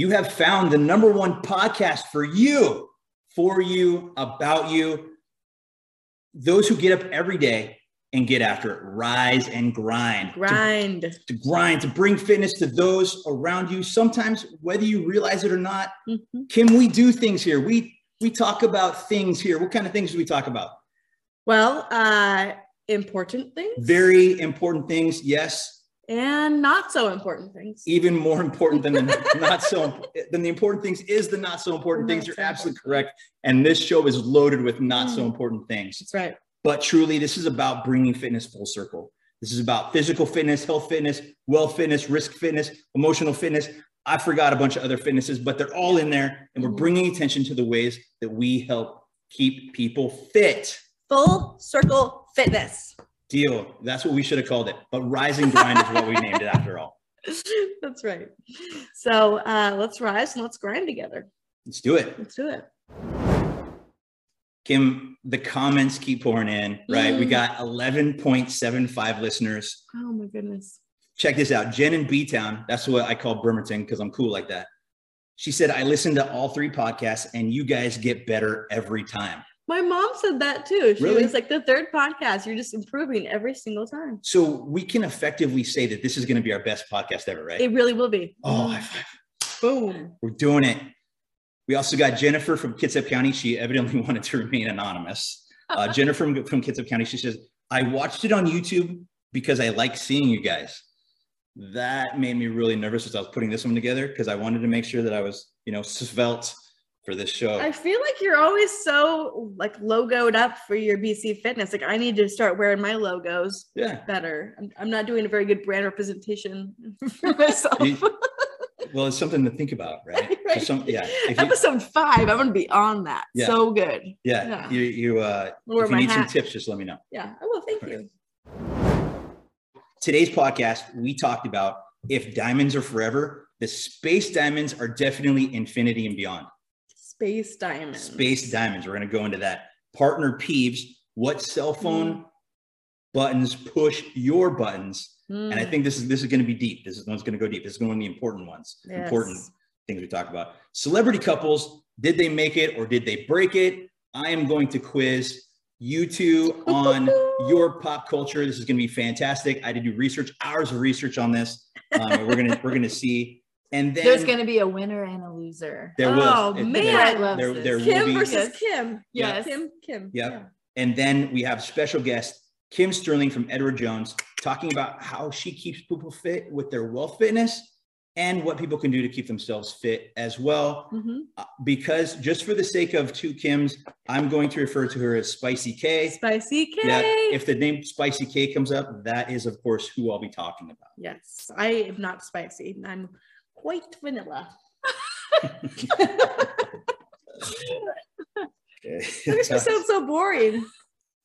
You have found the number one podcast for you, for you, about you. Those who get up every day and get after it, rise and grind. Grind. To, to grind, to bring fitness to those around you. Sometimes, whether you realize it or not, Mhm. can we do things here? We we talk about things here. What kind of things do we talk about? Well, uh, important things Very important things, yes. And not so important things. Even more important than the not so than the important things is the not so important Not things. You're so absolutely correct. And this show is loaded with not so Mm. important things. That's right. But truly, this is about bringing fitness full circle. This is about physical fitness, health fitness, well fitness, risk fitness, emotional fitness. I forgot a bunch of other fitnesses, but they're all in there. And we're Mhm. bringing attention to the ways that we help keep people fit. Full circle fitness. Deal. That's what we should have called it. But Rise and Grind is what we named it after all. That's right. So uh, let's rise and let's grind together. Let's do it. Let's do it. Kim, the comments keep pouring in, right? We Mm. got 11.75 listeners. Oh my goodness. check this out. Jen in B Town, that's what I call Bremerton because I'm cool like that. She said, I listen to all three podcasts and you guys get better every time. My mom said that too. She Really? was like, the third podcast, you're just improving every single time. So we can effectively say that this is going to be our best podcast ever, right? It really will be. oh, high five. Boom. we're doing it. We also got Jennifer from Kitsap County. She evidently wanted to remain anonymous. Uh, Jennifer from, from Kitsap County, she says, I watched it on YouTube because I like seeing you guys. That made me really nervous as I was putting this one together because I wanted to make sure that I was, you know, svelte for this show. I feel like you're always so like logoed up for your BC fitness. Like I need to start wearing my logos yeah. better. I'm, I'm not doing a very good brand representation for myself. You- Well, it's something to think about, right? Right. Some, yeah. If you, Episode five, I'm gonna be on that. Yeah. So good. yeah, yeah. You, you, uh, if you need some tips, just let me know. Yeah. I will. thank Right. you. Today's podcast, we talked about if diamonds are forever, the space diamonds are definitely infinity and beyond. Space diamonds. Space diamonds. We're going to go into that. Partner Peeves, what cell phone buttons push your buttons? And I Mm, think this is this is going to be deep. This is one's going to go deep. This is one of the important ones. Important things we talk about. Celebrity couples, did they make it or did they break it? I am going to quiz you two on your pop culture. This is going to be fantastic. I did do research, hours of research on this. Um, we're gonna we're gonna see, and then There's going to be a winner and a loser. there will Oh, it- man. there- Brett loves there, this. there will Kim be, versus Yes. Kim. Yes. Kim. Kim. Yep. Yeah. and then we have special guest Kim Stirling from Edward Jones talking about how she keeps people fit with their wealth fitness and what people can do to keep themselves fit as well. Mhm. Uh, because just for the sake of two Kims, I'm going to refer to her as Spicy K. Spicy K. Yeah, if the name Spicy K comes up, that is, of course, who I'll be talking about. yes, I am not spicy. I'm quite vanilla. That makes me sound so boring.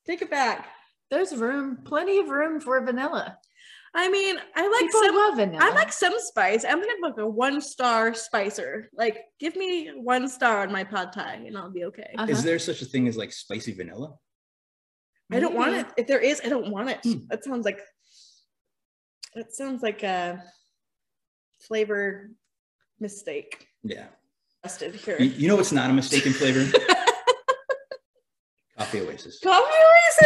Take it back. There's room, plenty of room for vanilla. I mean, I like People some. love vanilla. I like some spice. I'm gonna like a one star spicer. Like, give me one star on my pad thai, and I'll be okay. Uh-huh. Is there such a thing as like spicy vanilla? I don't want it. If there is, I don't want it. Hmm. That sounds like. That sounds like a flavor mistake. Yeah. Here. You, you know what's not a mistaken flavor? Coffee Oasis. Coffee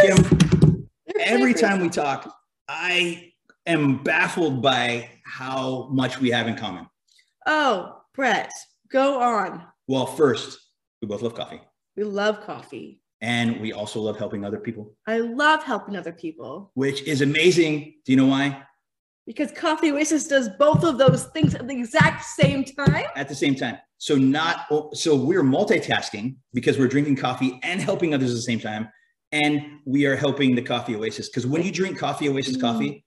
oasis. Every time we talk, I am baffled by how much we have in common. Oh, Brett, go on. Well, first, we both love coffee, We love coffee. and we also love helping other people, I love helping other people which is amazing. Do you know why? Because Coffee Oasis does both of those things at the exact same time. At the same time. So not so we're multitasking because we're drinking coffee and helping others at the same time. And we are helping the Coffee Oasis. Because when you drink Coffee Oasis Mm. coffee,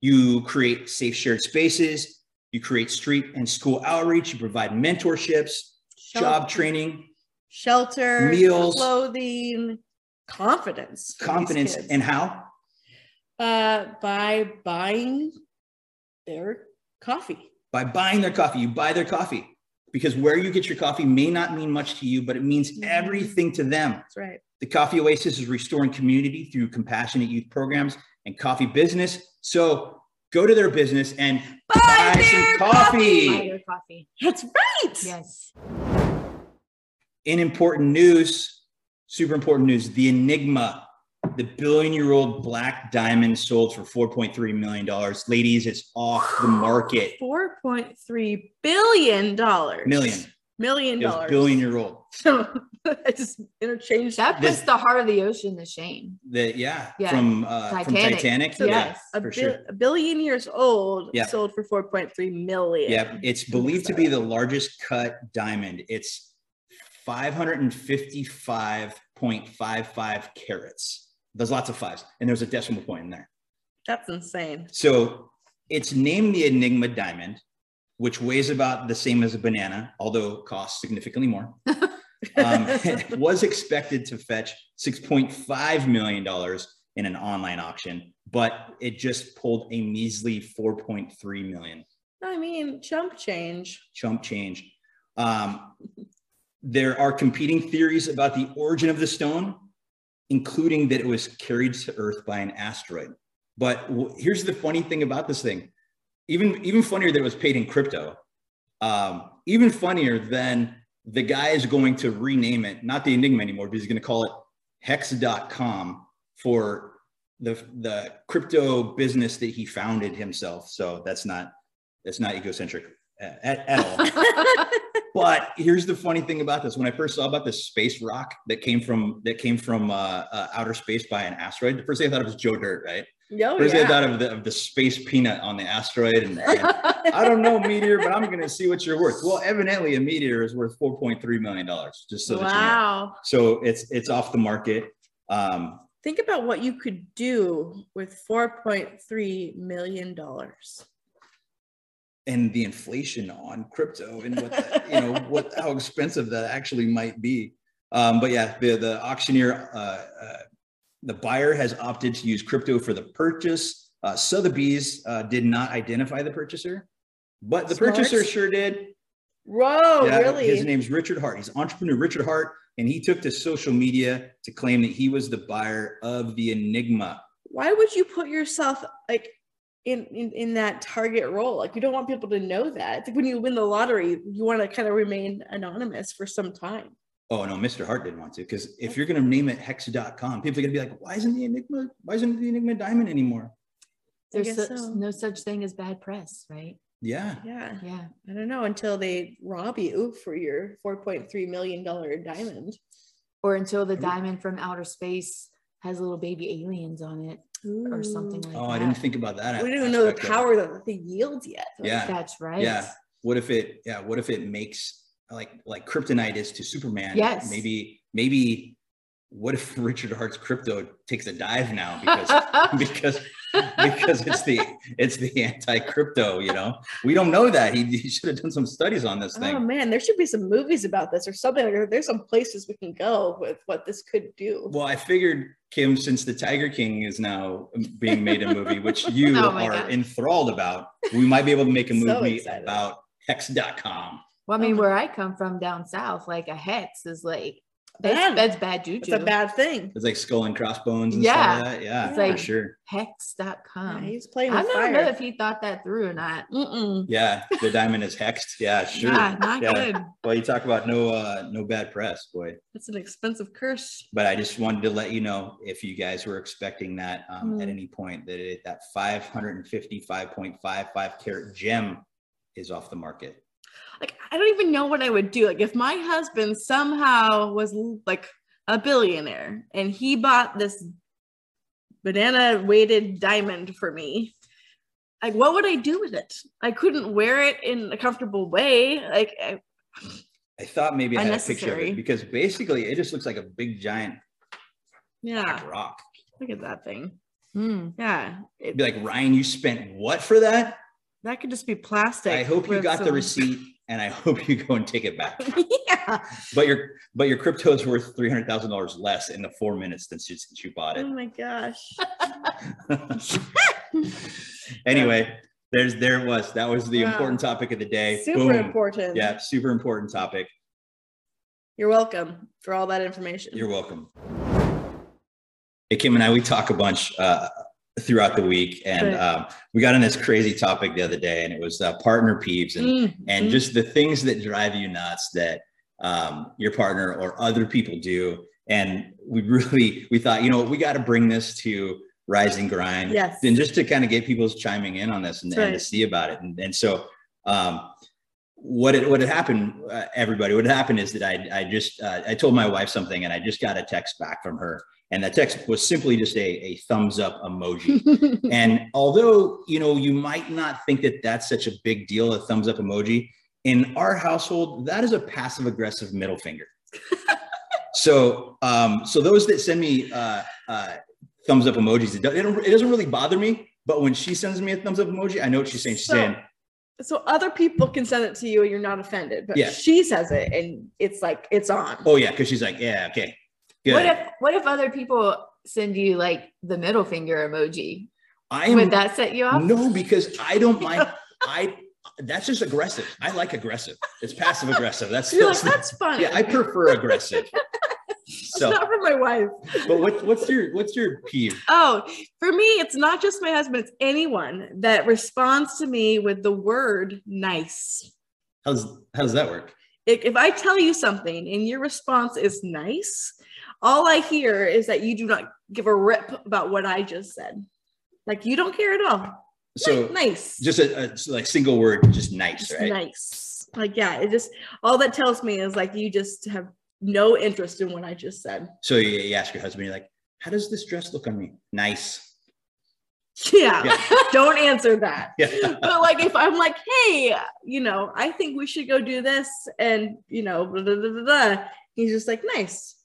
you create safe shared spaces, you create street and school outreach, you provide mentorships, job training, shelter, meals, clothing, confidence, confidence, and how? Uh, by buying their coffee. By buying their coffee. You buy their coffee. Because where you get your coffee may not mean much to you, but it means Mhm. everything to them. That's right. The Coffee Oasis is restoring community through compassionate youth programs and coffee business. So go to their business and Buy buy their some Buy coffee. your coffee. That's right. Yes. In important news, super important news, the Enigma, the billion year old black diamond sold for $4.3 million. Ladies, it's off the market. Four point three billion dollars. Million. Million dollars. billion year old. So I just interchanged That This- puts the heart of the ocean to shame. The, yeah, Yeah. from uh, from Titanic. Titanic. So yeah, yes, a, for bil- sure. a billion years old. Yeah. Sold for four point three million. Yeah, it's believed to be the largest cut diamond. It's 555.55 carats. There's lots of fives, and there's a decimal point in there. That's insane. So it's named the Enigma diamond, which weighs about the same as a banana, although costs significantly more. um, it was expected to fetch $6.5 million in an online auction, but it just pulled a measly 4.3 million. I mean, chump change. chump change. Um, there are competing theories about the origin of the stone, including that it was carried to Earth by an asteroid. But w- here's the funny thing about this thing: even even funnier that it was paid in crypto. Um, even funnier than the guy is going to rename it, not the Enigma anymore, but he's going to call it Hex.com for the the crypto business that he founded himself. So that's not that's not egocentric uh, at, at all. But here's the funny thing about this: when I first saw about this space rock that came from that came from uh, uh, outer space by an asteroid, the first thing I thought it was Joe Dirt, right? No, First thing I yeah. thought of the, of the space peanut on the asteroid, and, and I don't know meteor, but I'm going to see what you're worth. Well, evidently a meteor is worth 4.3 million dollars. Just so that you know. wow. So it's it's off the market. Um, Think about what you could do with four point three million dollars. And the inflation on crypto and what the, you know what how expensive that actually might be. Um, but yeah, the the auctioneer, uh, uh, the buyer has opted to use crypto for the purchase. Uh, Sotheby's uh, did not identify the purchaser, but the Smart. purchaser sure did. Whoa, Yeah, really? His name's Richard Heart. He's entrepreneur Richard Heart, and he took to social media to claim that he was the buyer of the Enigma. Why would you put yourself like in, in in that target role? Like you don't want people to know that. It's like when you win the lottery, you want to kind of remain anonymous for some time. Oh no, Mr. Heart didn't want to because if oh. you're going to name it Hex.com, people are going to be like, "Why isn't the Enigma? Why isn't the Enigma diamond anymore?" There's guess such, so. no such thing as bad press, right? Yeah, Yeah. Yeah. I don't know until they rob you for your $4.3 million diamond. Or until the mm-hmm. diamond from outer space has little baby aliens on it or something like Oh, that. I didn't think about that. We don't even know the aspect of it. power that the thing yields yet. Yeah. That's right. Yeah. What if it? Yeah. What if it makes like like kryptonite is to Superman? Yes. Maybe maybe. What if Richard Heart's crypto takes a dive now because because because it's the it's the anti-crypto you know we don't know that he, he should have done some studies on this thing Oh man, there should be some movies about this or something. Like, there's some places we can go with what this could do. well i figured kim since the tiger king is now being made a movie which you Oh are God. enthralled about we might be able to make a movie excited. about hex.com Well, I mean, Oh. where I come from down south, like a hex is like that's Bad. that's bad It's a bad thing. it's like skull and crossbones and Yeah. stuff like that yeah It's for like- sure Hex.com. Yeah, he's playing with that. I don't fire. know if he thought that through or not. Mm-mm. yeah the diamond is hexed yeah sure Yeah, not Yeah. good. well you talk about no uh no bad press boy That's an expensive curse. but I just wanted to let you know if you guys were expecting that um, at Mm. any point that it, that 555.55 carat gem is off the market. Like, I don't even know what I would do. Like, if my husband somehow was like a billionaire and he bought this banana weighted diamond for me, like, what would I do with it? I couldn't wear it in a comfortable way. Like, I, I thought maybe I had a picture of it because basically it just looks like a big giant yeah, rock. look at that thing. Hmm. Yeah, It'd be like Ryan, you spent what for that? That could just be plastic. I hope you got the receipt and I hope you go and take it back. yeah. But your but your crypto is worth three hundred thousand dollars less in the four minutes since since you bought it. Oh my gosh. anyway, there's there it was. That was the Wow. important topic of the day. Super Boom. important. Yeah, super important topic. You're welcome for all that information. You're welcome. Hey, Kim and I, we talk a bunch. Uh, throughout the week, and um, we got on this crazy topic the other day, and it was uh, partner peeves and Mm, and mm. just the things that drive you nuts that um, your partner or other people do. And we really we thought, you know, we got to bring this to Rise and Grind, Yes. and just to kind of get people's chiming in on this and, That's and to see about it. And, and so, um, what it, what had happened, uh, everybody, what had happened is that I I just uh, I told my wife something, and I just got a text back from her, and the text was simply just a a thumbs up emoji. And although you know you might not think that that's such a big deal, a thumbs up emoji, in our household that is a passive aggressive middle finger. so um, so those that send me uh, uh, thumbs up emojis, it, do- it, don't- it doesn't really bother me. But when she sends me a thumbs up emoji, I know what she's saying. She's So- saying, so other people can send it to you and you're not offended, but Yeah. she says it and it's like it's on. "Oh yeah," because she's like, "Yeah, okay, good." What if what if other people send you like the middle finger emoji? I am Would that set you off? No, because I don't mind. I that's just aggressive. I like aggressive. It's passive aggressive. That's, You're like, that's that's funny. yeah. I prefer aggressive. it's So, not for my wife. but what, what's your what's your peeve? Oh, for me, it's not just my husband, it's anyone that responds to me with the word nice. How's how does that work? If, if I tell you something and your response is nice, all I hear is that you do not give a rip about what I just said. Like you don't care at all. So Ni- nice. just a, a like single word, just nice, Just right? nice. Like, yeah, it just all that tells me is like you just have no interest in what I just said. So you, you ask your husband, you're like, "How does this dress look on me?" Nice. Yeah, Yeah. don't answer that. Yeah. but like if I'm like, hey, you know, I think we should go do this, and you know, blah, blah, blah, he's just like, nice.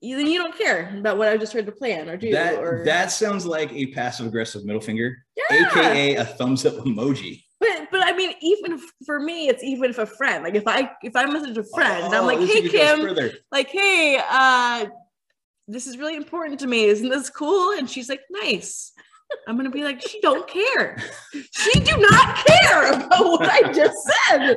You, then you don't care about what I just heard to plan or do. that or, that sounds like a passive aggressive middle finger, yeah. aka a thumbs up emoji. But but I mean, even for me, it's even if a friend, like if I if I message a friend, I'm Oh, like, hey Kim, like, hey, uh, this is really important to me. Isn't this cool? And she's like, nice. I'm gonna be like, she don't care. She do not care about what I just said.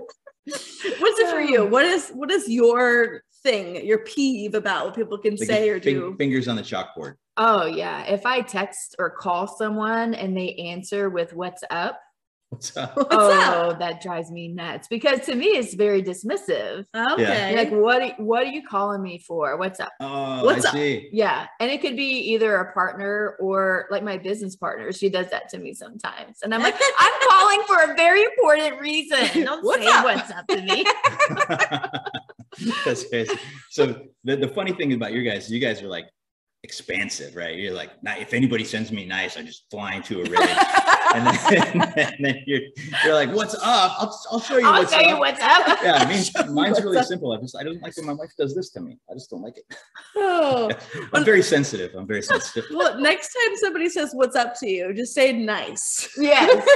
What's it for you? What is what is your thing, your peeve about what people can Like say or fing- do? Fingers on the chalkboard. Oh yeah. If I text or call someone and they answer with what's up, What's up? What's oh, up? that drives me nuts because to me it's very dismissive. Okay. Like what are- what are you calling me for? What's up? Oh, What's I up? see. Yeah. And it could be either a partner or like my business partner. She does that to me sometimes. And I'm like, I'm calling for a very important reason. Don't What's say up? what's up to me. That's crazy. So the, the funny thing about you guys, you guys are like expansive, right? You're like, "Nah, if anybody sends me nice, I just fly into a rage. and, then, and then you're you're like, what's up? I'll, I'll show you I'll what's tell you up. what's up. yeah, I mean, mine's really up? simple. I just I don't like when my wife does this to me. I just don't like it. Oh. I'm very sensitive. I'm very sensitive. Well, next time somebody says what's up to you, just say nice. Yes.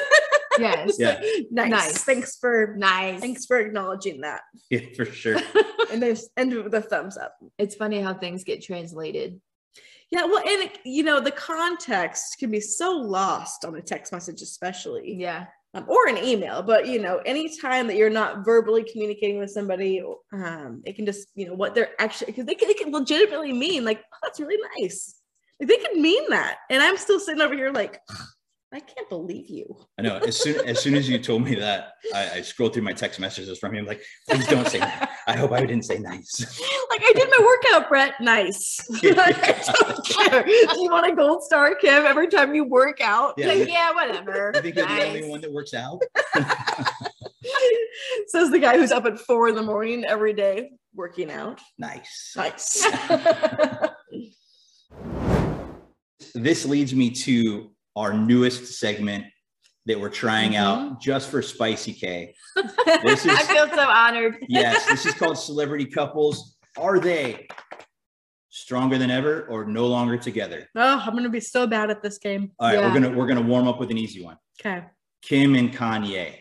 Yes. Yeah. nice. Nice. Thanks for Nice. thanks for acknowledging that. Yeah, for sure. And there's end with a thumbs up. It's funny how things get translated. Yeah, well, and it, you know, the context can be so lost on a text message, especially, Yeah. um, or an email. But you know, anytime that you're not verbally communicating with somebody, um, it can just, you know, what they're actually because they can, they can legitimately mean like, oh, that's really nice. Like they can mean that, and I'm still sitting over here like, I can't believe you. I know. As soon as soon as you told me that, I, I scrolled through my text messages from him. Like, please don't say. That. I hope I didn't say nice. Like I did my workout, Brett. Nice. Like, I don't care. Do you want a gold star, Kim, every time you work out? Yeah. Like, yeah, whatever. I think you're the only one that works out. Says the guy who's up at four in the morning every day working out. Nice. Nice. This leads me to our newest segment that we're trying Mm-hmm. out just for Spicy K. This is I feel so honored. yes, this is called Celebrity Couples. Are they stronger than ever or no longer together? oh, I'm gonna be so bad at this game. All right, Yeah. we're gonna we're gonna warm up with an easy one. Okay. Kim and Kanye.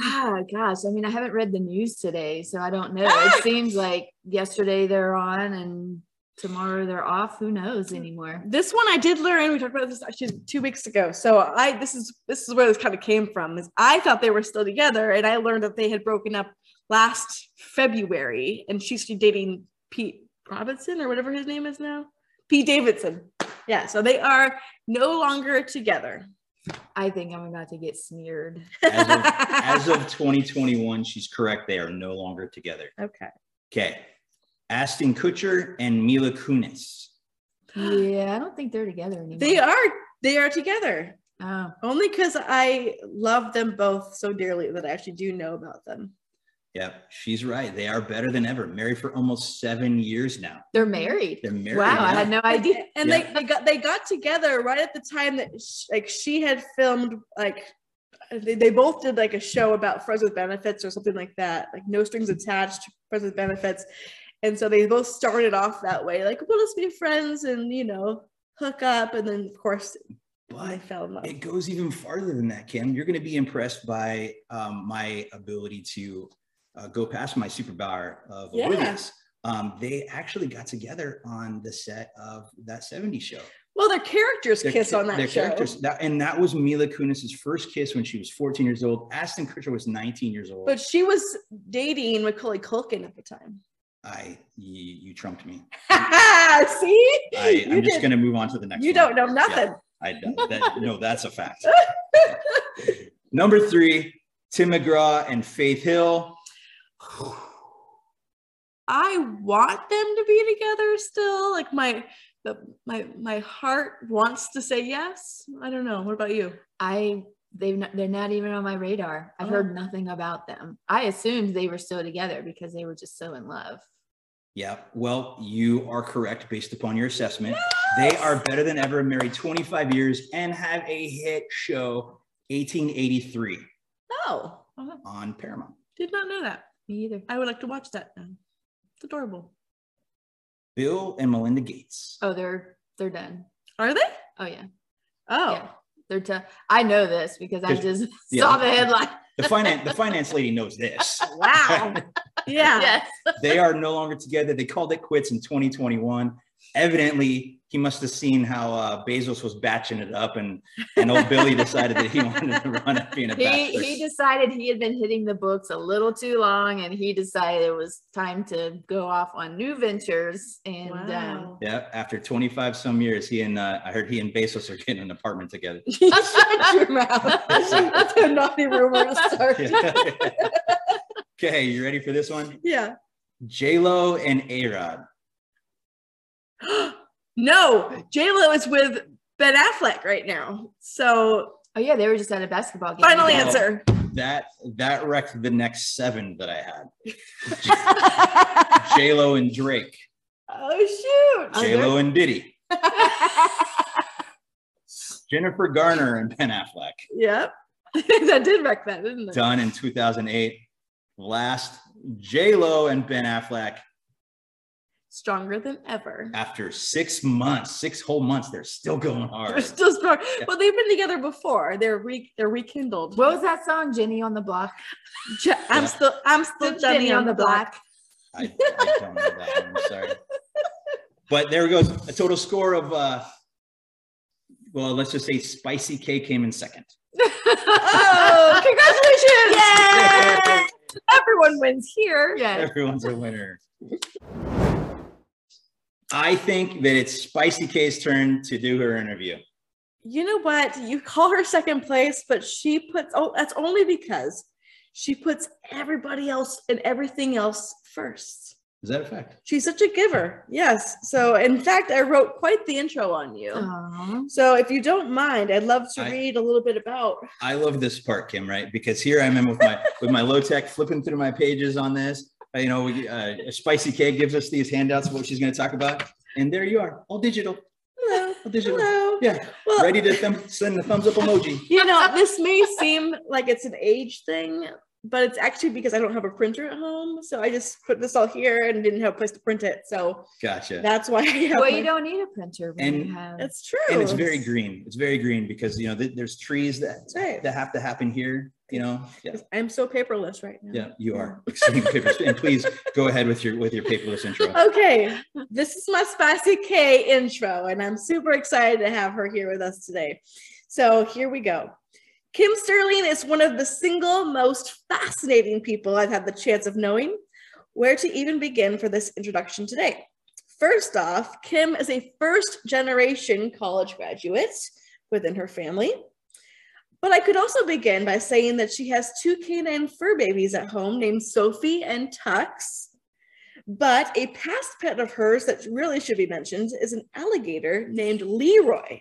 Ah, gosh. I mean, I haven't read the news today, so I don't know. It seems like yesterday they're on and tomorrow they're off. Who knows anymore? This one I did learn. We talked about this actually two weeks ago. So I this is this is where this kind of came from. Is I thought they were still together, and I learned that they had broken up last February, and she's dating Pete Robinson or whatever his name is now. Pete Davidson. Yeah, so they are no longer together. I think I'm about to get smeared. As of, as of 2021, she's correct. They are no longer together. okay. Okay. Ashton Kutcher and Mila Kunis. Yeah, I don't think they're together anymore. They are they are together. Oh, Only because I love them both so dearly that I actually do know about them. Yep, she's right. They are better than ever. Married for almost seven years now. they're married. They're married. Wow, I had no idea. And Yeah. they, they got they got together right at the time that sh- like she had filmed like they, they both did like a show about friends with benefits or something like that, like no strings attached, friends with benefits. And so they both started off that way, like well, let's be friends and you know hook up, and then of course But fell in love. it goes even farther than that, Kim. You're going to be impressed by um, my ability to uh, go past my superpower of Yeah. Um, they actually got together on the set of that 70s show. Well, their characters Their kiss on that their show. characters, that, and that was Mila Kunis's first kiss when she was 14 years old. Ashton Kutcher was 19 years old. But she was dating Macaulay Culkin at the time. I, you, you trumped me. See, I, You I'm just going to move on to the next. you one. don't know nothing. I that, no, that's a fact. Number three, Tim McGraw and Faith Hill. I want them to be together still. Like my the, my my heart wants to say yes. I don't know. What about you? I they've not, they're not even on my radar. I've Oh. heard nothing about them. I assumed they were still together because they were just so in love. Yeah, well, you are correct based upon your assessment. They are better than ever, married 25 years, and have a hit show, 1883, Oh, uh-huh. on Paramount. did not know that. Me either. I would like to watch that now. It's adorable. Bill and Melinda Gates. Oh, they're they're done. Are they? Oh yeah, Oh, yeah. They're t- I know this because I just yeah. saw the headline. The finance the finance lady knows this. wow. yeah. yes. they are no longer together. They called it quits in 2021. Evidently, he must have seen how uh, Bezos was batching it up, and and old Billy decided that he wanted to run at being a He bachelor. he decided he had been hitting the books a little too long, and he decided it was time to go off on new ventures. And um, yeah, after 25 some years, he and uh, I heard he and Bezos are getting an apartment together. Shut your mouth. That's a naughty rumor to start. okay, you ready for this one? yeah. J Lo and A Rod. no, J Lo is with Ben Affleck right now. So oh yeah, they were just at a basketball game. final Yeah. answer. That that wrecked the next seven that I had. J Lo and Drake. Oh shoot. Oh, J Lo and Diddy. Jennifer Garner and Ben Affleck. Yep. that did wreck that, didn't it? Done in 2008. Last J Lo and Ben Affleck Stronger than ever. after six months, six whole months, they're still going hard. They're still strong. Well, they've been together before. They're re- they're rekindled. What was that song? Jenny on the Block. Je- I'm Yeah. still I'm still Jenny, on the block. I, I don't know that one. I'm sorry. But there goes a total score of uh well, let's just say Spicy K came in second. Oh, congratulations! Yay! Everyone wins here. Yeah. Everyone's a winner. I think that it's Spicy K's turn to do her interview. You know what? You call her second place, but she puts oh, that's only because she puts everybody else and everything else first. Is that a fact? She's such a giver. Yes. So in fact, I wrote quite the intro on you. Aw. So if you don't mind, I'd love to I- read a little bit about I love this part, Kim, right? Because here I am in with my with my low tech flipping through my pages on this. Uh, You know, we, uh, Spicy K gives us these handouts of what she's going to talk about, and there you are, all digital, hello. all digital. Hello. Yeah, Well, ready to thumb, send the thumbs up emoji. you know, this may seem like it's an age thing, but it's actually because I don't have a printer at home. So I just put this all here and didn't have a place to print it. So Gotcha. that's why I have Well, my- you don't need a printer when And- you have. It's true. and it's very green. It's very green because you know th- there's trees that right. that have to happen here. You know, yeah, I'm so paperless right now. yeah, you are extreme papers. And please go ahead with your with your paperless intro. Okay, this is my Spicy K intro, and I'm super excited to have her here with us today. So here we go. Kim Stirling is one of the single most fascinating people I've had the chance of knowing. Where to even begin for this introduction today? First off, Kim is a first generation college graduate within her family. But I could also begin by saying that she has two canine fur babies at home named Sophie and Tux. But a past pet of hers that really should be mentioned is an alligator named Leroy.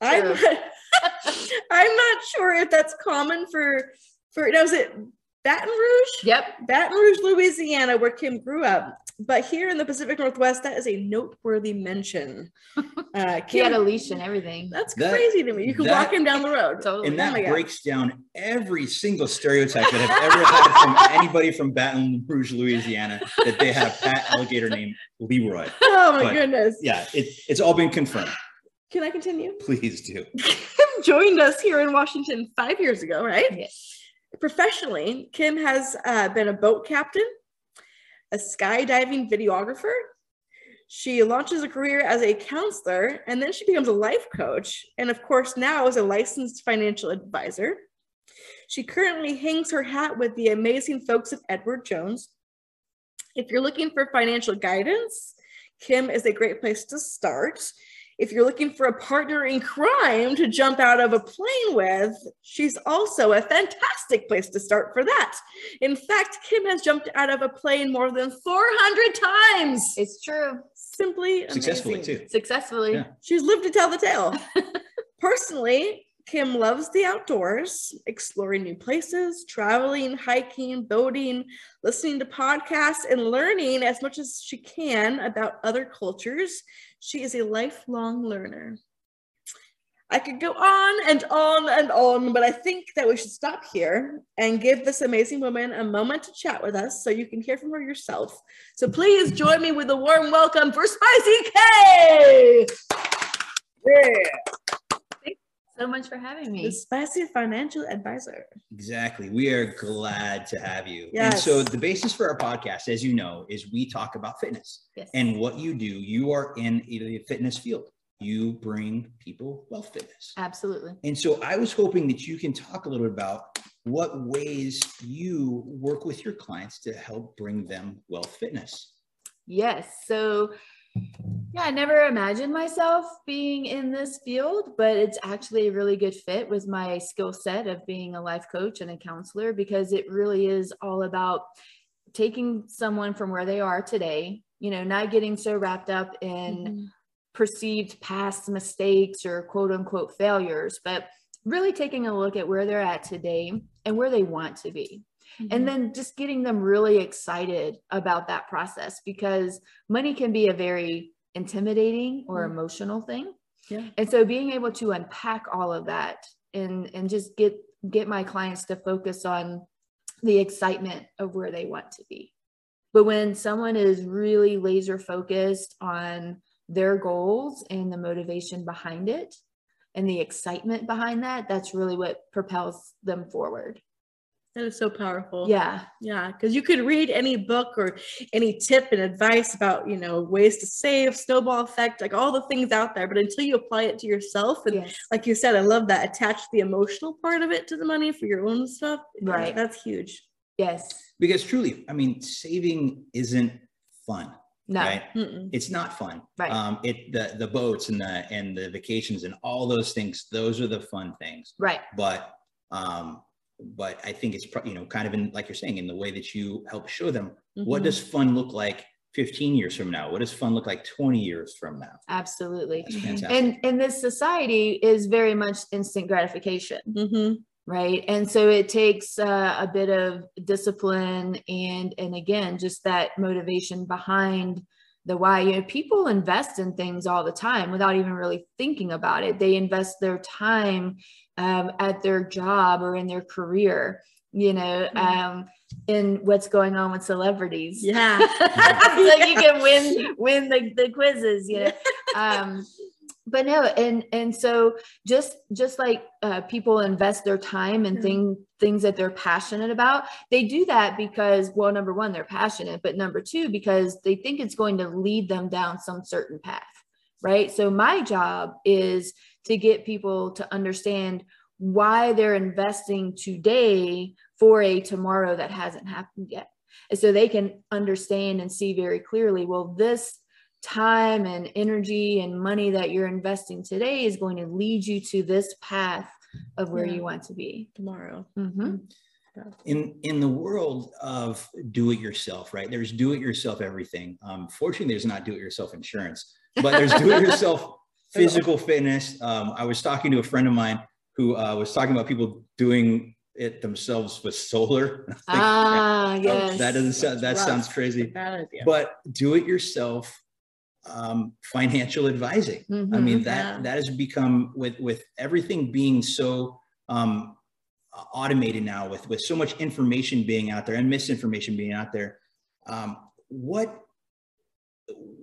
I'm not, I'm not sure if that's common for for now is it Baton Rouge? Yep. Baton Rouge, Louisiana, where Kim grew up. But here in the Pacific Northwest, that is a noteworthy mention. Uh, He had a leash and everything. that's That- crazy to me. You can that- walk him down the road. Totally. And Oh my that God. breaks down every single stereotype that I've ever had from anybody from Baton Rouge, Louisiana, that they had a pet alligator named Leroy. Oh my But- goodness. Yeah, it, it's all been confirmed. Can I continue? Please do. Kim joined us here in Washington five years ago, right? Yes. Professionally, Kim has uh, been a boat captain, a skydiving videographer. She launches a career as a counselor, and then she becomes a life coach, and of course, now is a licensed financial advisor. She currently hangs her hat with the amazing folks at Edward Jones. If you're looking for financial guidance, Kim is a great place to start. If you're looking for a partner in crime to jump out of a plane with, she's also a fantastic place to start for that. In fact, Kim has jumped out of a plane more than 400 times. It's true. Simply Successfully, amazing. too. Successfully. Yeah. She's lived to tell the tale. Personally, Kim loves the outdoors, exploring new places, traveling, hiking, boating, listening to podcasts, and learning as much as she can about other cultures. She is a lifelong learner. I could go on and on and on, but I think that we should stop here and give this amazing woman a moment to chat with us so you can hear from her yourself. So please join me with a warm welcome for Spicy K! Yeah. So much for having the me. spicy financial advisor. Exactly. We are glad to have you. And so the basis for our podcast, as you know, is we talk about fitness. Yes. And what you do, you are in the fitness field. You bring people wealth fitness. Absolutely. And so I was hoping that you can talk a little bit about what ways you work with your clients to help bring them wealth fitness. Yes. So, yeah, I never imagined myself being in this field, but it's actually a really good fit with my skill set of being a life coach and a counselor because it really is all about taking someone from where they are today, you know, not getting so wrapped up in mm-hmm. perceived past mistakes or quote unquote failures, but really taking a look at where they're at today and where they want to be Mm-hmm. and then just getting them really excited about that process because money can be a very intimidating or Mm. emotional thing Yeah. and so being able to unpack all of that and and just get get my clients to focus on the excitement of where they want to be but when someone is really laser focused on their goals and the motivation behind it and the excitement behind that that's really what propels them forward That is so powerful. yeah Yeah, because you could read any book or any tip and advice about, you know, ways to save, snowball effect, like all the things out there. But until you apply it to yourself, and yes like you said, I love that attach the emotional part of it to the money for your own stuff. Yeah, Right. That's huge. yes Because truly, I mean, saving isn't fun, no right? It's not fun. Right. Um, it the the boats and the and the vacations and all those things, those are the fun things. right But um, but I think it's you know kind of in like you're saying in the way that you help show them what Mhm. does fun look like 15 years from now? What does fun look like 20 years from now? absolutely That's Mhm. fantastic. and and this society is very much instant gratification Mhm. right and so it takes uh, a bit of discipline and and again just that motivation behind the why you know people invest in things all the time without even really thinking about it they invest their time um, at their job or in their career you know Mhm. um, in what's going on with celebrities Yeah. so you can win win the, the quizzes you know um but no and and so just just like uh, people invest their time in Mhm. thing things that they're passionate about they do that because well number one they're passionate but number two because they think it's going to lead them down some certain path right so my job is to get people to understand why they're investing today for a tomorrow that hasn't happened yet and so they can understand and see very clearly well this time and energy and money that you're investing today is going to lead you to this path of where Yeah. you want to be. Tomorrow. Mhm. in in the world of do it yourself right there's do it yourself everything um fortunately there's not do it yourself insurance but there's do it yourself physical fitness um i was talking to a friend of mine who uh, was talking about people doing it themselves with solar I Ah, yeah, yes. that doesn't sound that That's sounds crazy but do it yourself um financial advising I Mhm. mean that Yeah. that has become with with everything being so um, automated now, with with so much information being out there and misinformation being out there. Um, what?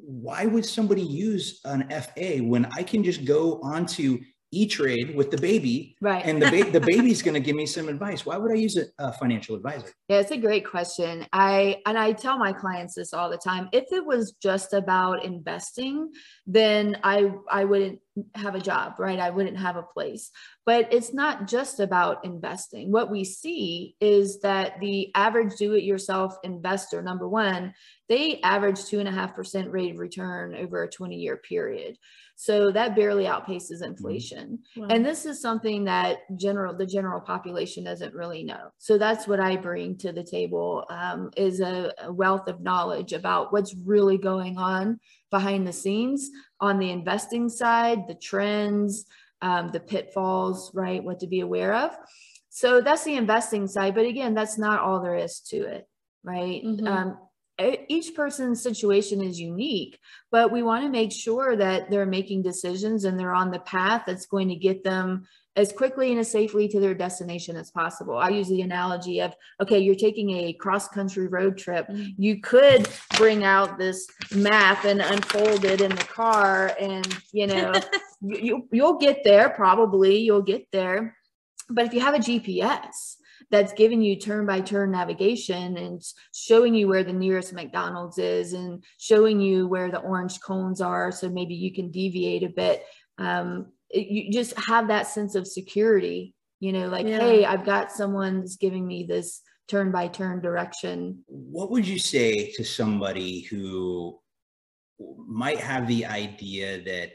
Why would somebody use an FA when I can just go onto E Trade with the baby right. and the ba- the baby's going to give me some advice? Why would I use a, a financial advisor? Yeah, it's a great question. I and I tell my clients this all the time. If it was just about investing, then I I wouldn't have a job, right? I wouldn't have a place. But it's not just about investing. What we see is that the average do-it-yourself investor, number one, they average two and a half percent rate of return over a 20-year period. So that barely outpaces inflation. Wow. And this is something that general the general population doesn't really know. So that's what I bring to the table um, is a, a wealth of knowledge about what's really going on behind the scenes on the investing side, the trends, um, the pitfalls, right? What to be aware of. So that's the investing side. But again, that's not all there is to it, right? Mhm. Um, each person's situation is unique but we want to make sure that they're making decisions and they're on the path that's going to get them as quickly and as safely to their destination as possible. I use the analogy of okay, you're taking a cross country road trip. Mhm. You could bring out this map and unfold it in the car, and you know, you, you, you'll get there probably, you'll get there. But if you have a GPS, that's giving you turn by turn navigation and showing you where the nearest McDonald's is and showing you where the orange cones are. So maybe you can deviate a bit. Um, you just have that sense of security, you know, like, Yeah. hey, I've got someone that's giving me this turn by turn direction. What would you say to somebody who might have the idea that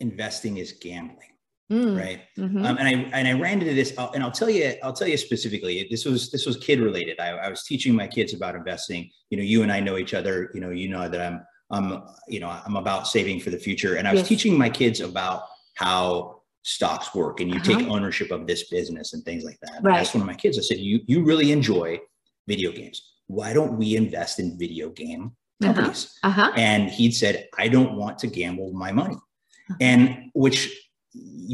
investing is gambling, Mm, right? mhm. Um, and I and I ran into this, and I'll tell you, I'll tell you specifically. This was this was kid related. I, I was teaching my kids about investing. You know, you and I know each other. You know, you know that I'm I'm you know I'm about saving for the future, and I was Yes. teaching my kids about how stocks work, and you take Uh-huh. ownership of this business and things like that. Right. I asked one of my kids. I said, "You you really enjoy video games. Why don't we invest in video game Uh-huh. companies?" Uh-huh. and he'd said i don't want to gamble my money and which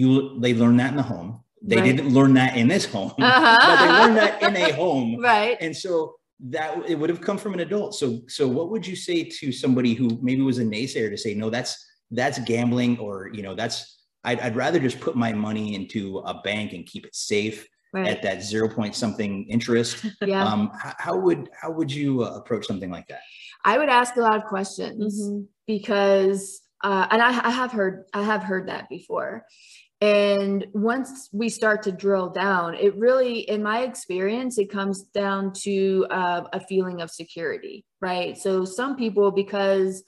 you they learned that in the home they Right. didn't learn that in this home Uh-huh, but they learned uh-huh. that in a home Right. and so that it would have come from an adult so so what would you say to somebody who maybe was a naysayer to say no that's that's gambling or you know that's I'd, I'd rather just put my money into a bank and keep it safe Right. at that zero point something interest Yeah. um how, how would how would you uh, approach something like that I would ask a lot of questions Mhm. because, uh, and I, I have heard, I have heard that before. And once we start to drill down, it really, in my experience, it comes down to uh, a feeling of security, right? So some people, because,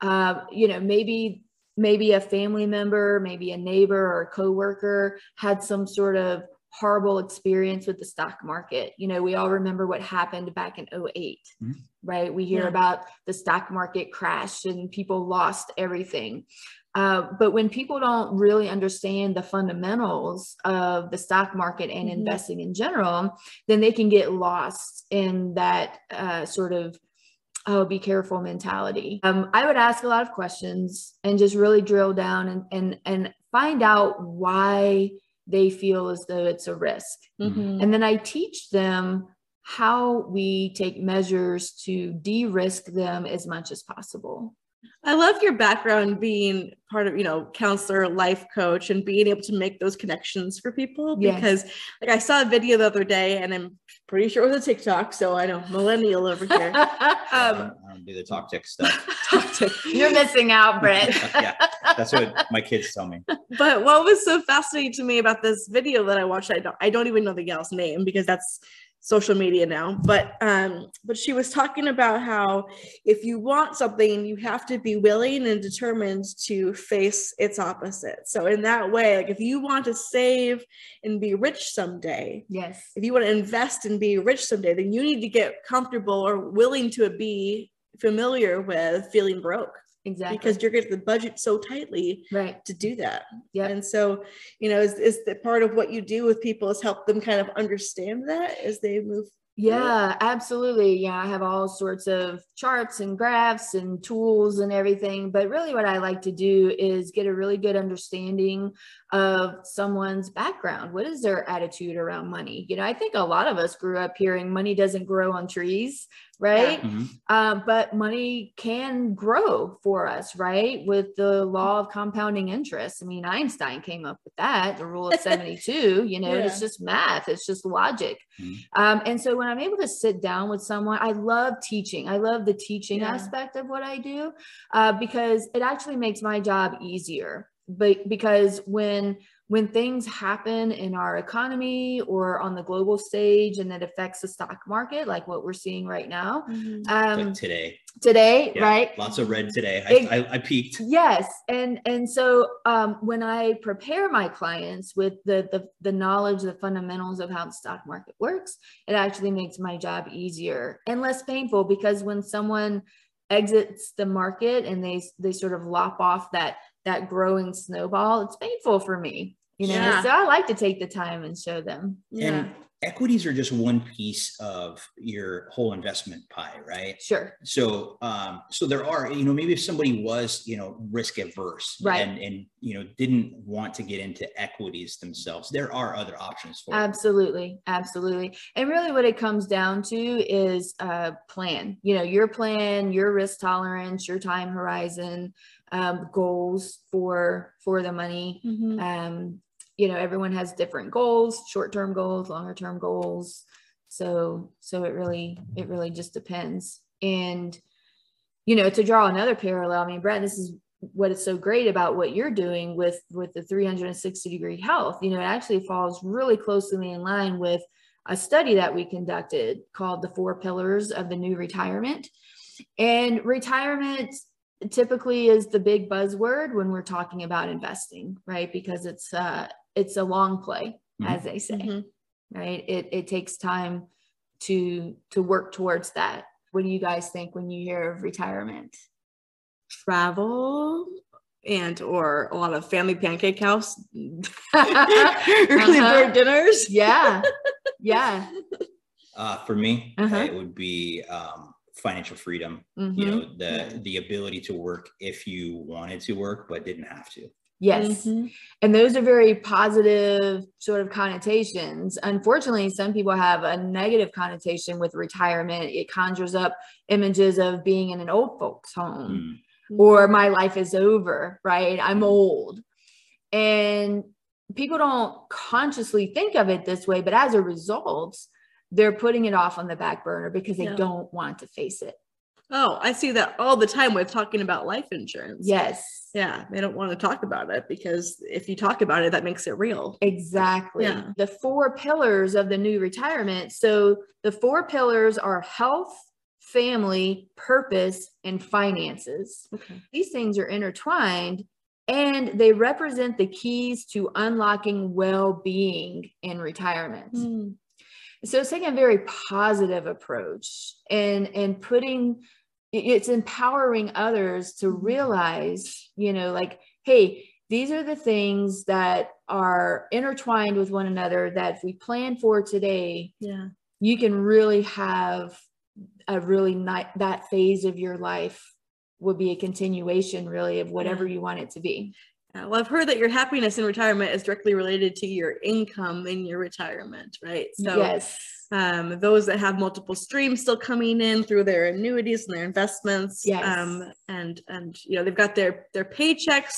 uh, you know, maybe maybe a family member, maybe a neighbor or a coworker had some sort of horrible experience with the stock market. You know, we all remember what happened back in 8 Mhm. right? We hear Yeah. about the stock market crash and people lost everything. Uh, but when people don't really understand the fundamentals of the stock market and Mhm. investing in general, then they can get lost in that uh, sort of oh be careful mentality. Um, i would ask a lot of questions and just really drill down and and and find out why they feel as though it's a risk. Mhm. and then i teach them how we take measures to de-risk them as much as possible I love your background being part of, you know, counselor, life coach, and being able to make those connections for people. Yes. Because, like, I saw a video the other day, and I'm pretty sure it was a TikTok. So I know millennial over here. I Um, don't, I don't do the talk tick stuff you're missing out brett yeah that's what my kids tell me but what was so fascinating to me about this video that I watched, I don't, I don't even know the gal's name because that's social media now but um but she was talking about how if you want something you have to be willing and determined to face its opposite so in that way like if you want to save and be rich someday Yes. if you want to invest and be rich someday then you need to get comfortable or willing to be familiar with feeling broke Exactly. because you're getting the budget so tightly right. to do that yeah and so you know is, is the part of what you do with people is help them kind of understand that as they move Yeah, absolutely. Yeah, I have all sorts of charts and graphs and tools and everything. But really, what I like to do is get a really good understanding of someone's background. What is their attitude around money? You know, I think a lot of us grew up hearing money doesn't grow on trees, right? Mhm. Um, but money can grow for us, right? With the law of compounding interest. I mean, Einstein came up with that, the rule of 72. You know, it's just math, it's just logic. Mhm. Um, and so when I'm able to sit down with someone, I love teaching. I love the teaching Yeah. aspect of what I do uh, because it actually makes my job easier. But because when when things happen in our economy or on the global stage and it affects the stock market, like what we're seeing right now, um, like today. today, Yeah, right? Lots of red today. Ex- I, I, I peaked. Yes, and and so um, when I prepare my clients with the, the the knowledge, the fundamentals of how the stock market works, it actually makes my job easier and less painful because when someone exits the market and they they sort of lop off that that growing snowball, it's painful for me, you know. Yeah. So I like to take the time and show them. yeah And equities are just one piece of your whole investment pie, right? Sure. So, um, so there are, you know, maybe if somebody was, you know, risk averse Right. and, and, you know, didn't want to get into equities themselves, there are other options for them. Absolutely, absolutely. And really what it comes down to is a plan. You know, your plan, your risk tolerance, your time horizon, um, goals for for the money. Mhm. Um, you know, everyone has different goals, short-term goals, longer-term goals. So so it really it really just depends. And you know, to draw another parallel, I mean, Brett, this is what is so great about what you're doing with with the 360 degree health you know it actually falls really closely in line with a study that we conducted called the four pillars of the new retirement and retirement typically is the big buzzword when we're talking about investing right because it's uh it's a long play Mhm. as they say Mhm. right it it takes time to to work towards that what do you guys think when you hear of retirement travel and or a lot of family pancake house early Uh-huh. bird dinners yeah yeah Uh, for me, Uh-huh. it would be um, financial freedom. Mhm. You know, the the ability to work if you wanted to work but didn't have to. yes Mhm. and those are very positive sort of connotations unfortunately some people have a negative connotation with retirement it conjures up images of being in an old folks home Mm. or my life is over right i'm old and people don't consciously think of it this way but as a result they're putting it off on the back burner because they Yeah. don't want to face it oh i see that all the time with talking about life insurance yes yeah they don't want to talk about it because if you talk about it that makes it real Exactly. Yeah. The four pillars of the new retirement. So the four pillars are health, family, purpose, and finances. okay These things are intertwined and they represent the keys to unlocking well being in retirement. Mm. So it's taking a very positive approach and and putting it's empowering others to mm-hmm. realize, you know, like, hey, these are the things that are intertwined with one another that if we plan for today, yeah. you can really have a really nice that phase of your life would be a continuation really of whatever you want it to be. Uh, well, I've heard that your happiness in retirement is directly related to your income in your retirement, right? So, yes. um, those that have multiple streams still coming in through their annuities and their investments, Yes. um, and and you know they've got their their paychecks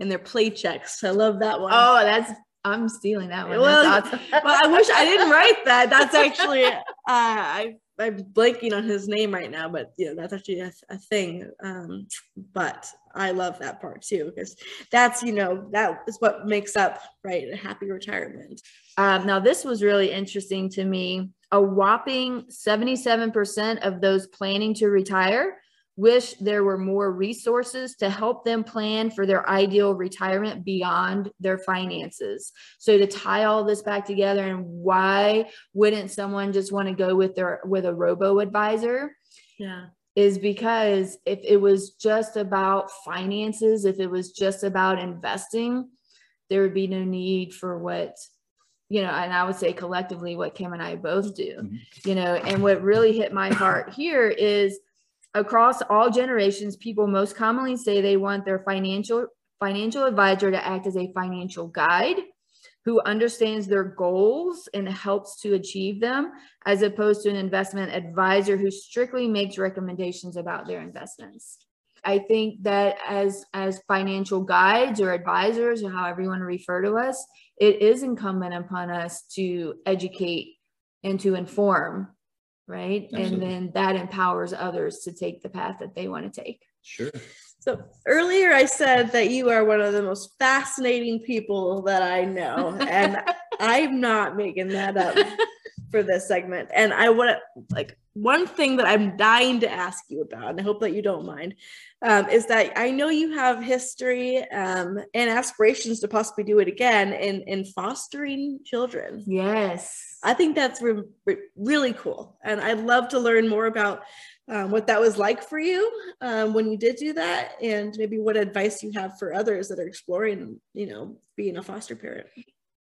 and their play checks. I love that one. Oh, that's I'm stealing that one. Well, awesome. well, I wish I didn't write that. That's actually uh, I I'm blanking on his name right now, but yeah, that's actually a, a thing. Um, but I love that part too because that's you know that is what makes up right a happy retirement. Um, now this was really interesting to me. A whopping 77% of those planning to retire wish there were more resources to help them plan for their ideal retirement beyond their finances. So to tie all this back together and why wouldn't someone just want to go with their with a robo advisor? Yeah. Is because if it was just about finances, if it was just about investing, there would be no need for what you know, and I would say collectively what Kim and I both do, Mhm. you know, and what really hit my heart here is across all generations, people most commonly say they want their financial financial advisor to act as a financial guide who understands their goals and helps to achieve them as opposed to an investment advisor who strictly makes recommendations about their investments. I think that as as financial guides or advisors or however you want to refer to us, it is incumbent upon us to educate and to inform right? Absolutely. And then that empowers others to take the path that they want to take. Sure. So earlier I said that you are one of the most fascinating people that I know, and I'm not making that up for this segment. And I want to like one thing that I'm dying to ask you about, and I hope that you don't mind, um, is that I know you have history um, and aspirations to possibly do it again in in fostering children. Yes. I think that's re- re- really cool, and I'd love to learn more about um, what that was like for you um, when you did do that, and maybe what advice you have for others that are exploring, you know, being a foster parent.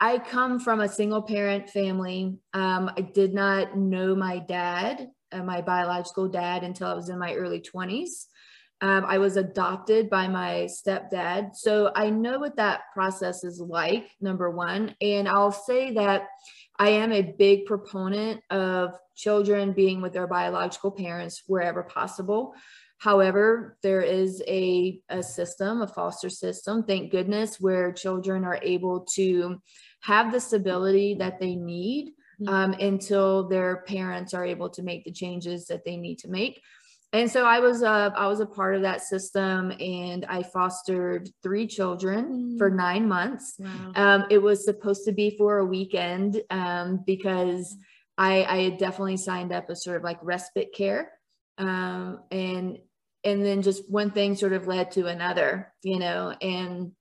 I come from a single parent family. Um, I did not know my dad, uh, my biological dad, until I was in my early 20s. Um, I was adopted by my stepdad. So I know what that process is like, number one. And I'll say that I am a big proponent of children being with their biological parents wherever possible. However, there is a, a system, a foster system, thank goodness, where children are able to have the stability that they need Mhm. um, until their parents are able to make the changes that they need to make. And so I was uh, I was a part of that system, and I fostered three children for Mm. nine months. Wow. Um, it was supposed to be for a weekend um, because I, I had definitely signed up as sort of like respite care, um, and and then just one thing sort of led to another, you know, and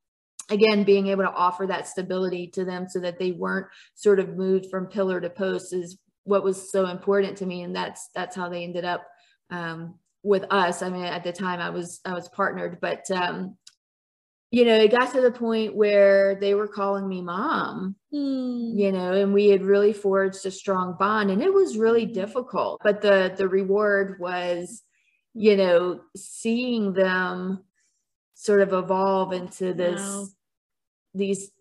again being able to offer that stability to them so that they weren't sort of moved from pillar to post is what was so important to me, and that's that's how they ended up um, with us. I mean, at the time I was I was partnered, but um, you know, it got to the point where they were calling me mom, Hmm. you know, and we had really forged a strong bond and it was really difficult. But the the reward was, you know, seeing them sort of evolve into this Wow. these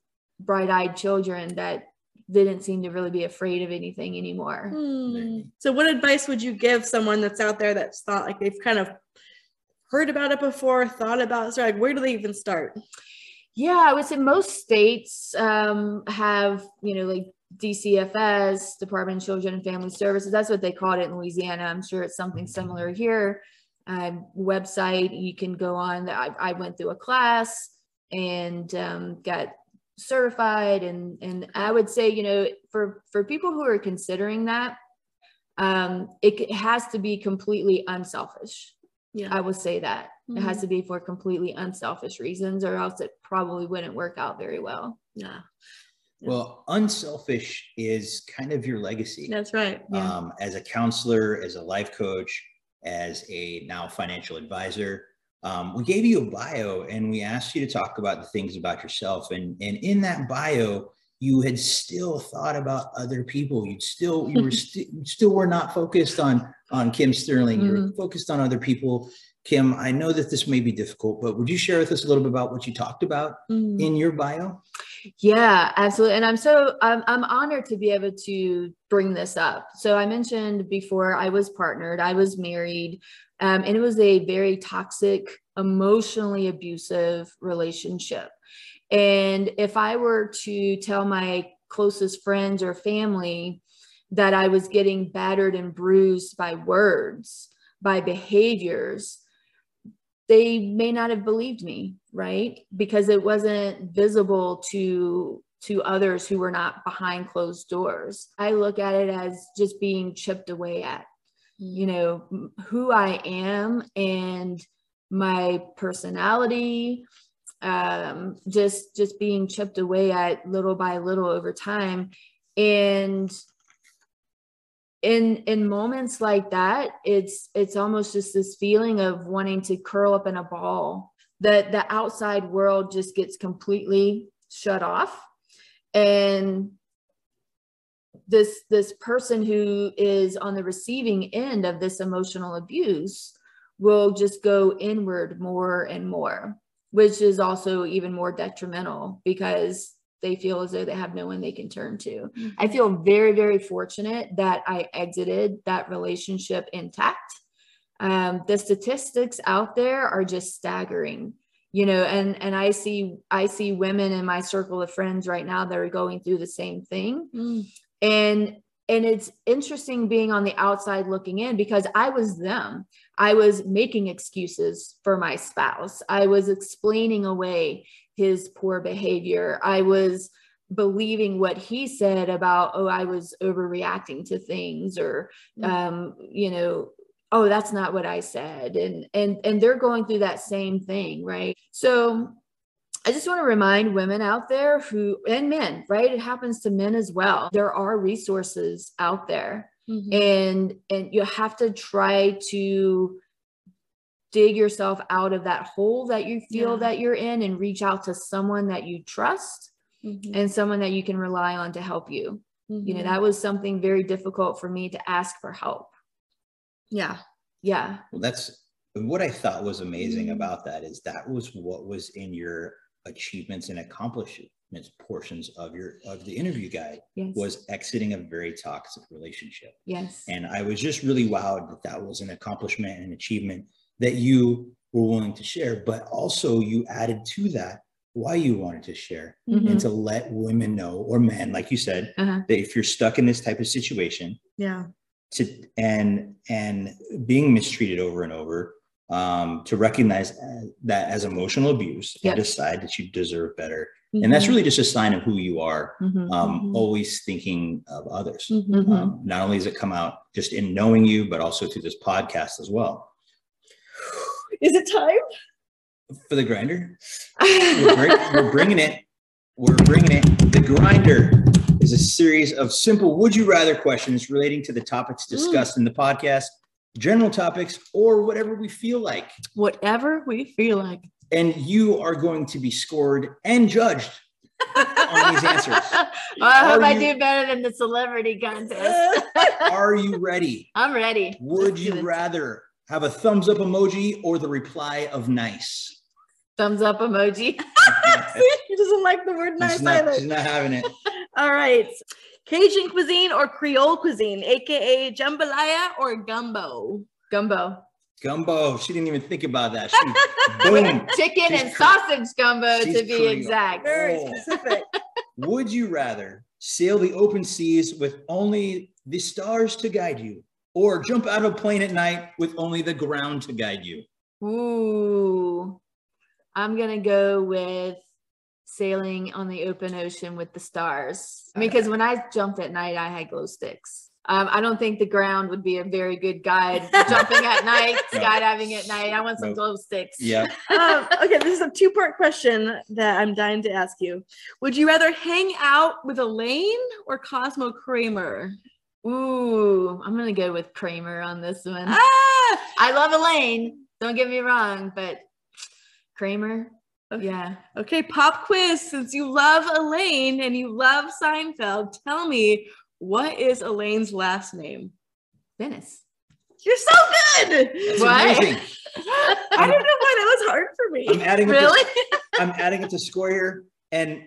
bright-eyed children that didn't seem to really be afraid of anything anymore. Hmm. So, what advice would you give someone that's out there that's thought like they've kind of heard about it before, thought about it? So, like, where do they even start? Yeah, I would say most states um, have, you know, like DCFS, Department of Children and Family Services. That's what they called it in Louisiana. I'm sure it's something similar here. Um, website you can go on. I, I went through a class and um, got certified, and and I would say, you know, for for people who are considering that, um, it has to be completely unselfish. Yeah. I would say that it has to be for completely unselfish reasons, or else it probably wouldn't work out very well. Yeah. Well, unselfish is kind of your legacy. That's right. Yeah. um, as a counselor, as a life coach, as a now financial advisor. Um, we gave you a bio and we asked you to talk about the things about yourself. And, and in that bio, you had still thought about other people. You'd still, you were st- still were not focused on, on Kim Stirling. You were focused on other people. Kim, I know that this may be difficult, but would you share with us a little bit about what you talked about Mm. in your bio? Yeah, absolutely. And I'm so I'm I'm honored to be able to bring this up. So I mentioned before I was partnered, I was married, um, and it was a very toxic, emotionally abusive relationship. And if I were to tell my closest friends or family that I was getting battered and bruised by words, by behaviors, they may not have believed me, right? Because it wasn't visible to to others who were not behind closed doors. I look at it as just being chipped away at. You know, who I am and my personality um just just being chipped away at little by little over time. And in in moments like that it's it's almost just this feeling of wanting to curl up in a ball. That the outside world just gets completely shut off. And this this person who is on the receiving end of this emotional abuse will just go inward more and more which is also even more detrimental because they feel as though they have no one they can turn to. Mm-hmm. I feel very, very fortunate that I exited that relationship intact. Um, the statistics out there are just staggering you know and and i see i see women in my circle of friends right now that are going through the same thing mm. And and it's interesting being on the outside looking in because i was them i was making excuses for my spouse i was explaining away his poor behavior. I was believing what he said about, oh, I was overreacting to things or, mm. um, you know, oh, that's not what I said. And, and, and they're going through that same thing. Right. So I just want to remind women out there who, and men, right? It happens to men as well. There are resources out there. Mm-hmm. And and you have to try to dig yourself out of that hole that you feel yeah. that you're in and reach out to someone that you trust mm-hmm. and someone that you can rely on to help you. Mm-hmm. You know, mm-hmm. that was something very difficult for me to ask for help. Yeah. Yeah. Well, that's what I thought was amazing mm-hmm. about that is that was what was in your achievements and accomplishments portions of your of the interview guide yes. was exiting a very toxic relationship. Yes. And I was just really wowed that that was an accomplishment and achievement that you were willing to share, but also you added to that why you wanted to share mm-hmm. and to let women know or men, like you said, uh-huh. that if you're stuck in this type of situation, yeah, to and and being mistreated over and over, um, to recognize that as emotional abuse yep. and decide that you deserve better. Mm-hmm. And that's mm-hmm. really just a sign of who you are, mm-hmm. Um, mm-hmm. always thinking of others. Mm-hmm. Um, not only does it come out just in knowing you, but also through this podcast as well. Is it time? For the grinder? we're, bring, we're bringing it. We're bringing it. The grinder is a series of simple would you rather questions relating to the topics discussed mm. in the podcast, general topics, or whatever we feel like. Whatever we feel like. And you are going to be scored and judged on these answers. Well, oh, I hope I do better than the celebrity contest. are you ready? I'm ready. Would you rather have a thumbs up emoji or the reply of nice. Thumbs up emoji. he doesn't like the word nice she's not, either. She's not having it. All right. Cajun cuisine or Creole cuisine, aka jambalaya or gumbo? Gumbo. Gumbo. She didn't even think about that. She, boom. Chicken she's and cr- sausage gumbo to be Creole. exact. Very oh. specific. Would you rather sail the open seas with only the stars to guide you or jump out of a plane at night with only the ground to guide you? Ooh, I'm going to go with sailing on the open ocean with the stars. Because when I jumped at night, I had glow sticks. Um, I don't think the ground would be a very good guide jumping at night, no. skydiving at night. I want some nope. glow sticks. Yeah. um, okay, this is a two part question that I'm dying to ask you. Would you rather hang out with Elaine or Cosmo Kramer? Ooh, I'm gonna go with Kramer on this one. Ah! I love Elaine. Don't get me wrong, but Kramer. Okay. Yeah. Okay, pop quiz. Since you love Elaine and you love Seinfeld, tell me what is Elaine's last name? Benes. You're so good. That's what? amazing. I don't know why that was hard for me. I'm adding really. It to, I'm adding it to score here, and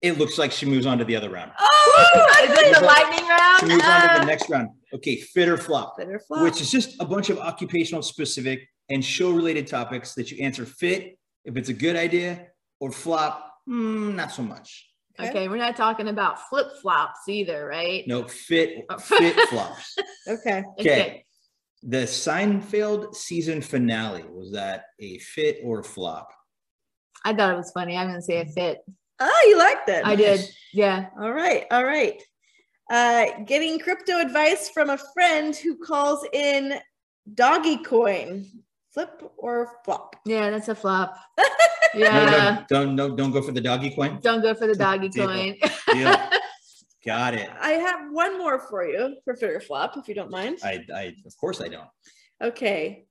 it looks like she moves on to the other round. Oh, is it the lightning round? She moves uh, on to the uh. next round. Okay, fit or flop. Fit or flop. Which is just a bunch of occupational specific and show related topics that you answer fit if it's a good idea or flop, mm, not so much. Okay. okay. we're not talking about flip flops either, right? No, fit fit flops. Okay. Okay. The Seinfeld season finale was that a fit or flop? I thought it was funny. I'm gonna say a fit. Oh, you liked it. I did. Yeah. All right. All right. Uh, getting crypto advice from a friend who calls in doggy coin. Flip or flop? Yeah, that's a flop. No, Yeah. don't, don't, don't go for the doggy coin. Don't go for the doggy Deal. coin. Deal. Got it. I have one more for you for fit or flop, if you don't mind. I, I, of course I don't. Okay.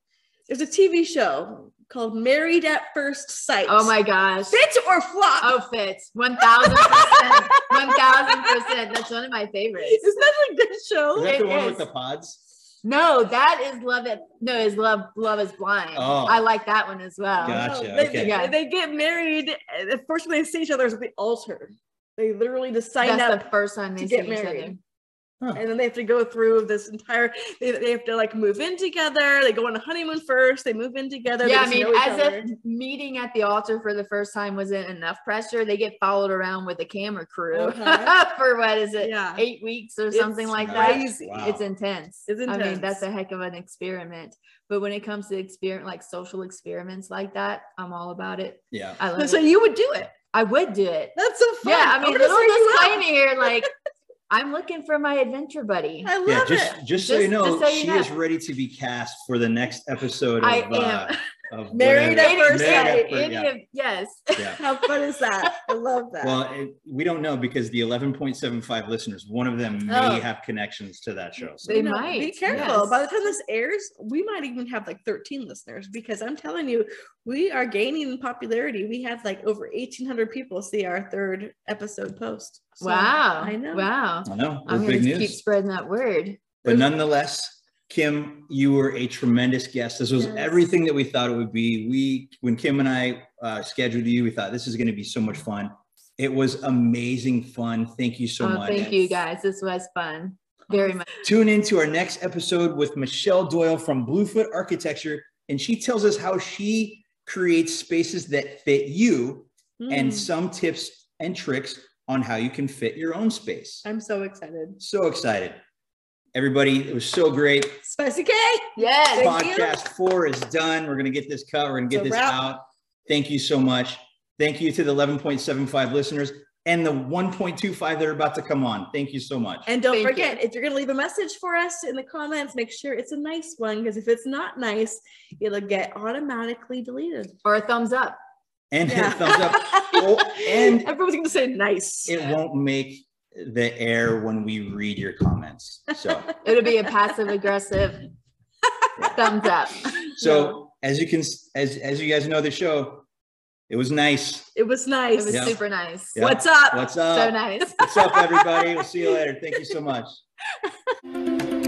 There's a TV show called Married at First Sight. oh my gosh. Fit or flop? Oh, fits. One thousand percent. One thousand percent. That's one of my favorites. Isn't that a good show? Is that the It one is. with the pods? No, that is love it. No, is love love is blind. Oh. I like that one as well. Gotcha. They, okay. Yeah. they get married. The first when they see each other is at the altar. They literally just sign That's up the first time they to see get each married. Other. and then they have to go through this entire they, they have to like move in together they go on a honeymoon first they move in together Yeah, I mean, as other. if meeting at the altar for the first time wasn't enough pressure, they get followed around with a camera crew Uh-huh. for what is it, Yeah. eight weeks or It's something like that. Wow. It's intense. It's intense. I mean, that's a heck of an experiment. But when it comes to experiment, like social experiments like that, I'm all about it. Yeah. I love so it. you would do it I would do it. that's so fun Yeah, I mean, gonna little sign disclaimer here, like I'm looking for my adventure buddy. i love Yeah, it just just so Just- you know, so you she know. is ready to be cast for the next episode of, I uh, am. Of Married at first sight. Any yeah, of- yes. yeah. how fun is that i love that Well, it, we don't know because the 11.75 listeners, one of them may Oh. have connections to that show. So They You know, might, be careful yes. by the time this airs we might even have like 13 listeners because i'm telling you we are gaining in popularity we have like over 1800 people see our third episode post So, wow. i know Wow. I know we're I'm going big to news. keep spreading that word. But nonetheless, Kim, you were a tremendous guest. This was Yes. everything that we thought it would be. We, when Kim and I uh, scheduled you, we thought this is going to be so much fun. It was amazing fun. Thank you so oh, much. thank you guys. This was fun. Very much. Tune in to our next episode with Michelle Doyle from Bluefoot Architecture, and she tells us how she creates spaces that fit you and Mm, some tips and tricks on how you can fit your own space. i'm so excited So excited. Everybody, it was so great. spicy K. Yes. Thank you. Podcast four is done. We're going to get this cut. We're going to get It's a this wrap. out. Thank you so much. Thank you to the 11.75 listeners and the 1.25 that are about to come on. Thank you so much. And don't Thank forget, you. if you're going to leave a message for us in the comments, make sure it's a nice one because if it's not nice, it'll get automatically deleted. Or a thumbs up. And Yeah. thumbs up. Oh, and Everyone's going to say nice. it won't make the air when we read your comments. So, It'll be a passive aggressive thumbs up. so as you can, as as you guys know, the show, it was nice. It was nice. It was Yeah. super nice. Yeah. What's up? What's up? So nice. What's up, everybody? We'll see you later. Thank you so much.